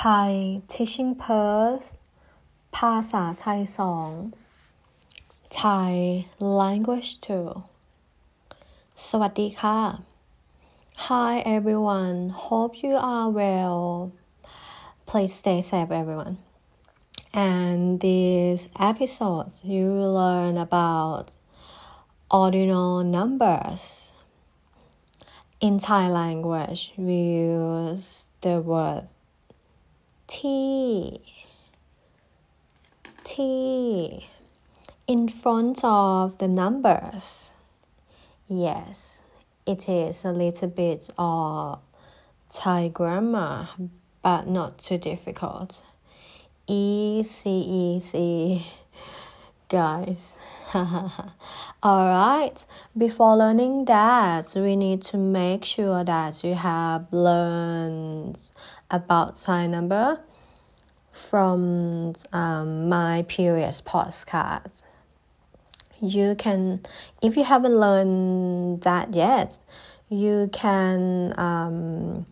Thai Teaching Perth ภาษาไทยสอง Thai Language 2 สวัสดีค่ะ Hi everyone hope you are well please stay safe everyone and this episode you will learn about ordinal numbers in Thai language we use the word T T in front of the numbers. Yes, it is a little bit of Thai grammar, but not too difficult. Easy, easy, guys. Alright, before learning that, we need to make sure that you have learned about Thai number from um, my previous podcast. You can, if you haven't learned that yet, you can um,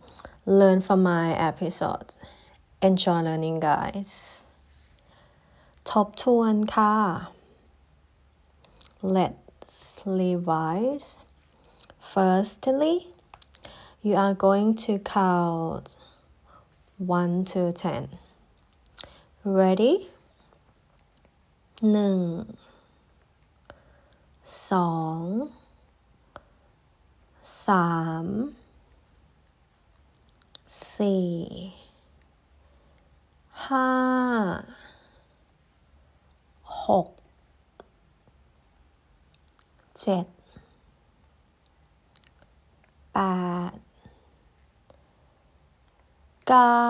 learn from my episode. Enjoy learning, guys. ทบทวนค่ะ Let's revise. Firstly, you are going to count 1 to 10. Ready? หนึ่ง สอง สาม สี่ ห้า หก เจ็ด แปด เก้า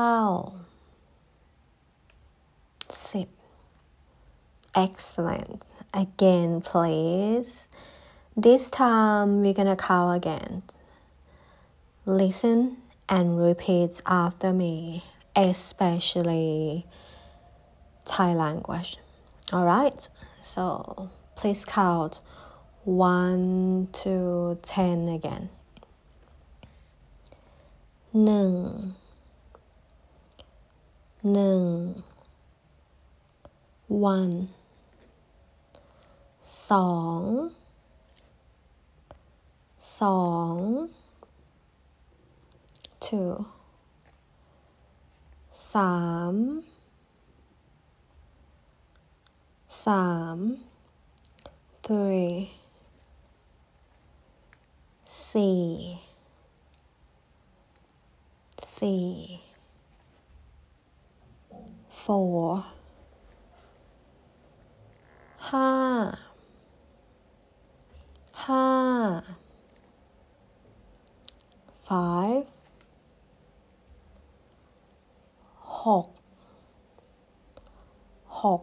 สิบ Excellent. Again, please. This time we're gonna count again. Listen and repeat after me, especially Thai language. Alright? So please count 1 to 10 again. หนึ่ง หนึ่ง one สอง สอง two สาม สาม three สี่สี่ four ห้า ห้า five หกหก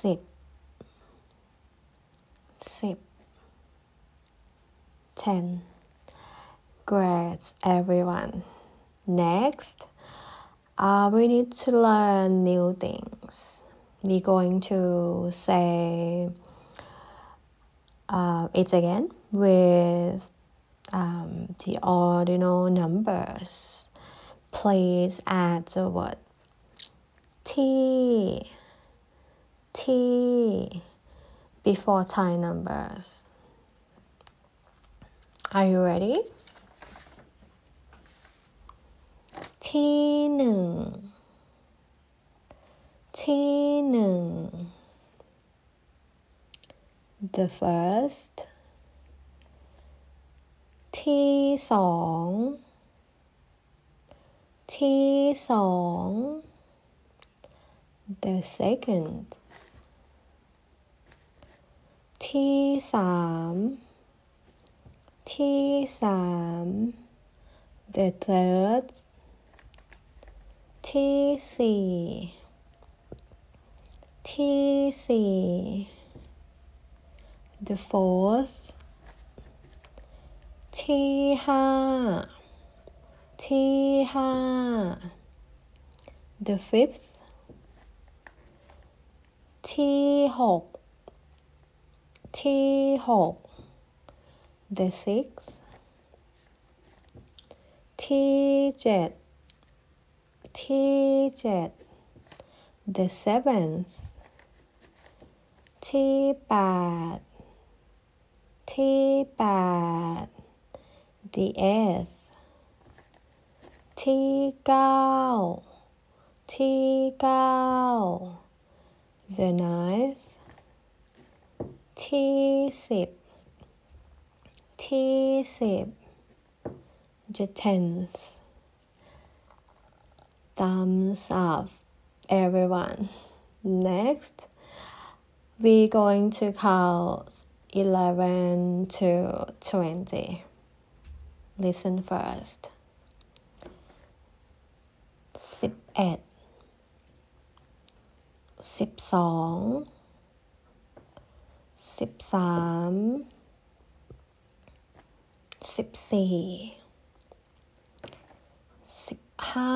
สิบ สิบ ten Great everyone next uh, we need to learn new things we're going to say uh, it again with um, the ordinal numbers. Please add the word T T before Thai numbers. Are you ready? ที่หนึ่ง ที่หนึ่ง the first ที่สอง ที่สอง the second ที่สามที่สาม the third ที่สี่ที่สี่ the fourth ที่ห้าที่ห้า the fifth ที่หก T6 the sixth. T7 T7 the 7th T8 T8 the 8th T9 T9 the ninth. ที่สิบที่สิบ the tenth thumbs up everyone next we going to count 11 to 20 listen first สิบเอ็ดสิบสอง สิบสามสิบสี่สิบห้า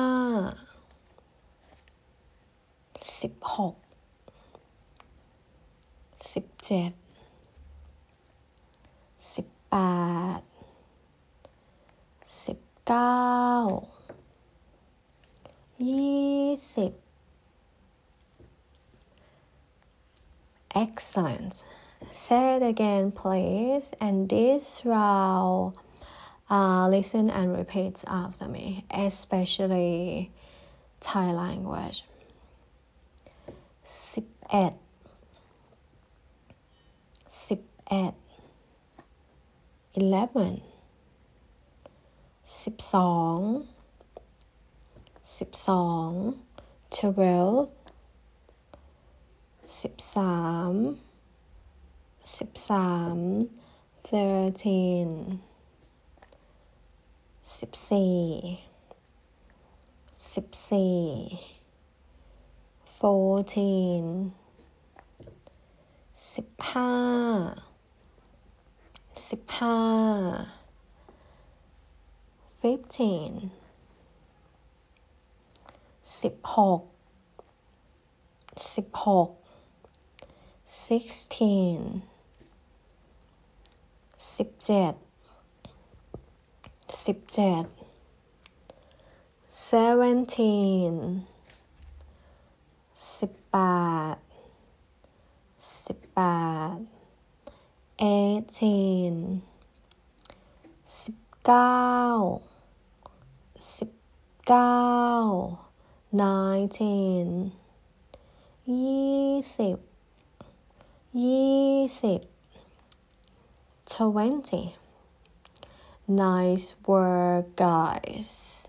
สิบหกสิบเจ็ดสิบแปดสิบเก้ายี่สิบ Excellent. Say it again, please. And this round, uh, listen and repeat after me, especially Thai language. 11 11 eleven. 12 12 twelve. 13 สิบสาม thirteen สิบสี่สิบสี่ fourteen สิบห้าสิบห้า fifteen สิบหกสิบหก sixteen สิบเจ็ดสิบเจ็ด seventeen สิบแปดสิบแปด eighteen สิบเก้าสิบเก้า nineteen ยี่สิบยี่สิบ 20. Nice work, guys.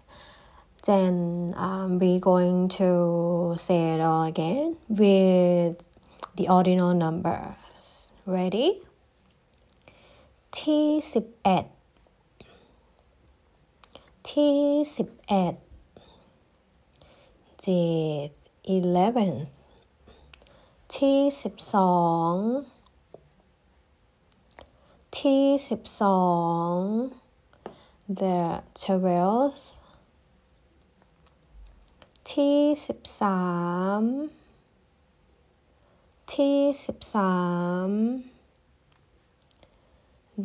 Then um, we're going to say it all again with the ordinal numbers. Ready? T 11 T sip at. The 11 T 12 ที่สิบสองที่สิบสอง the twelfth ที่สิบสามที่สิบสาม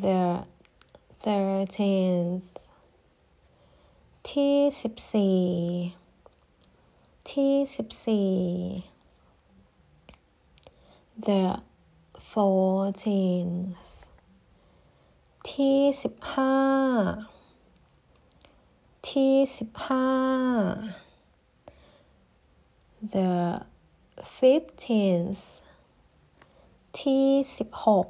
the thirteenth ที่สิบสี่ที่สิบสี่ the fourteenth ที่สิบห้าที่สิบห้า the fifteenth ที่สิบหก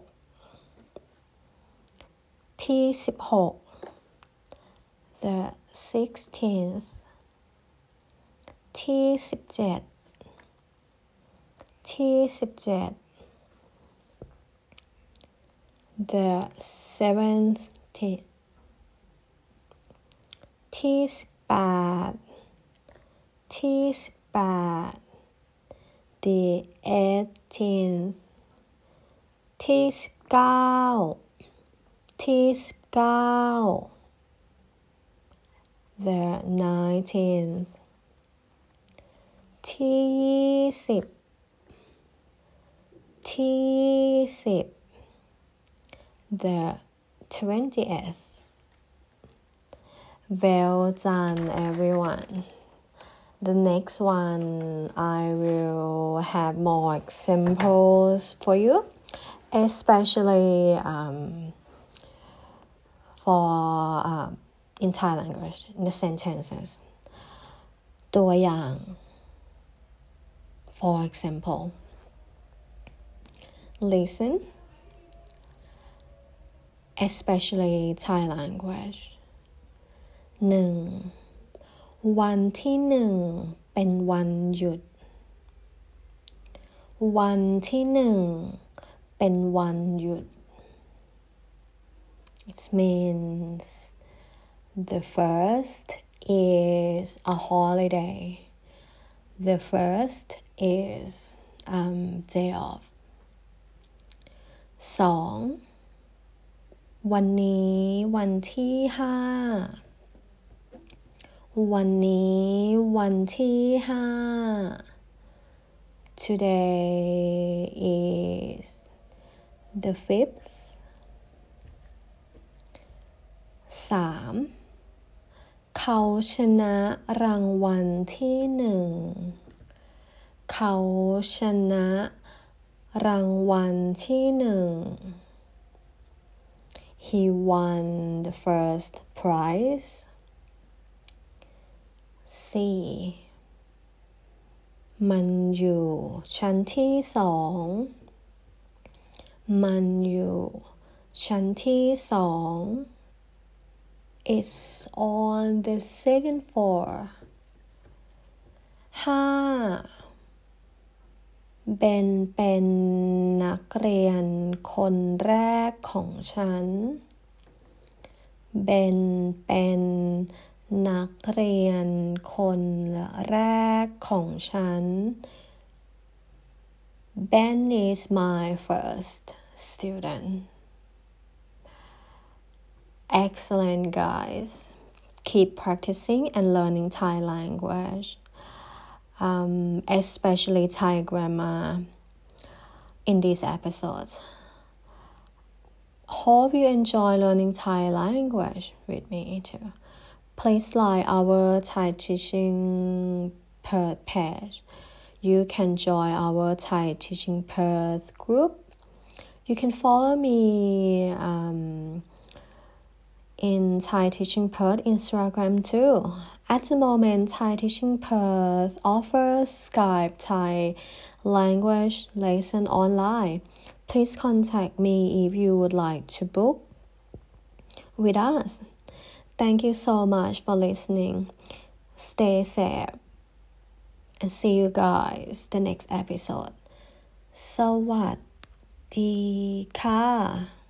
ที่สิบหก the sixteenth ที่สิบเจ็ดที่สิบเจ็ด the seventeenth ที่สิบแปด ที่สิบแปด the eighteenth ที่สิบเก้า ที่สิบเก้า the nineteenth ที่ยี่สิบ ที่สิบ the twentieth well done everyone the next one I will have more examples for you especially um, for uh, in Thai language in the sentences ตัวอย่าง for example listen especially Thai language หนึ่ง วันที่หนึ่งเป็นวันหยุด วันที่หนึ่งเป็นวันหยุด it means the first is a holiday the first is um day off สอง วันนี้วันที่ห้า วันนี้วันที่ห้า today is the fifth สามเขาชนะรางวัลที่หนึ่ง เขาชนะรางวัลที่หนึ่ง he won the first prize สี่ มันอยู่ชั้นที่สอง มันอยู่ชั้นที่สอง it's on the second floor ห้า เบนเป็นนักเรียนคนแรกของฉัน เบนเป็นนักเรียนคนแรกของฉัน Ben is my first student excellent guys keep practicing and learning Thai language um, especially Thai grammar in these episodes hope you enjoy learning Thai language with me too please like our Thai teaching Perth page. You can join our Thai teaching Perth group. You can follow me um, in Thai teaching Perth Instagram too. At the moment, Thai teaching Perth offers Skype Thai language lesson online. Please contact me if you would like to book with us. Thank you so much for listening. Stay safe and see you guys the next episode. สวัสดีค่ะ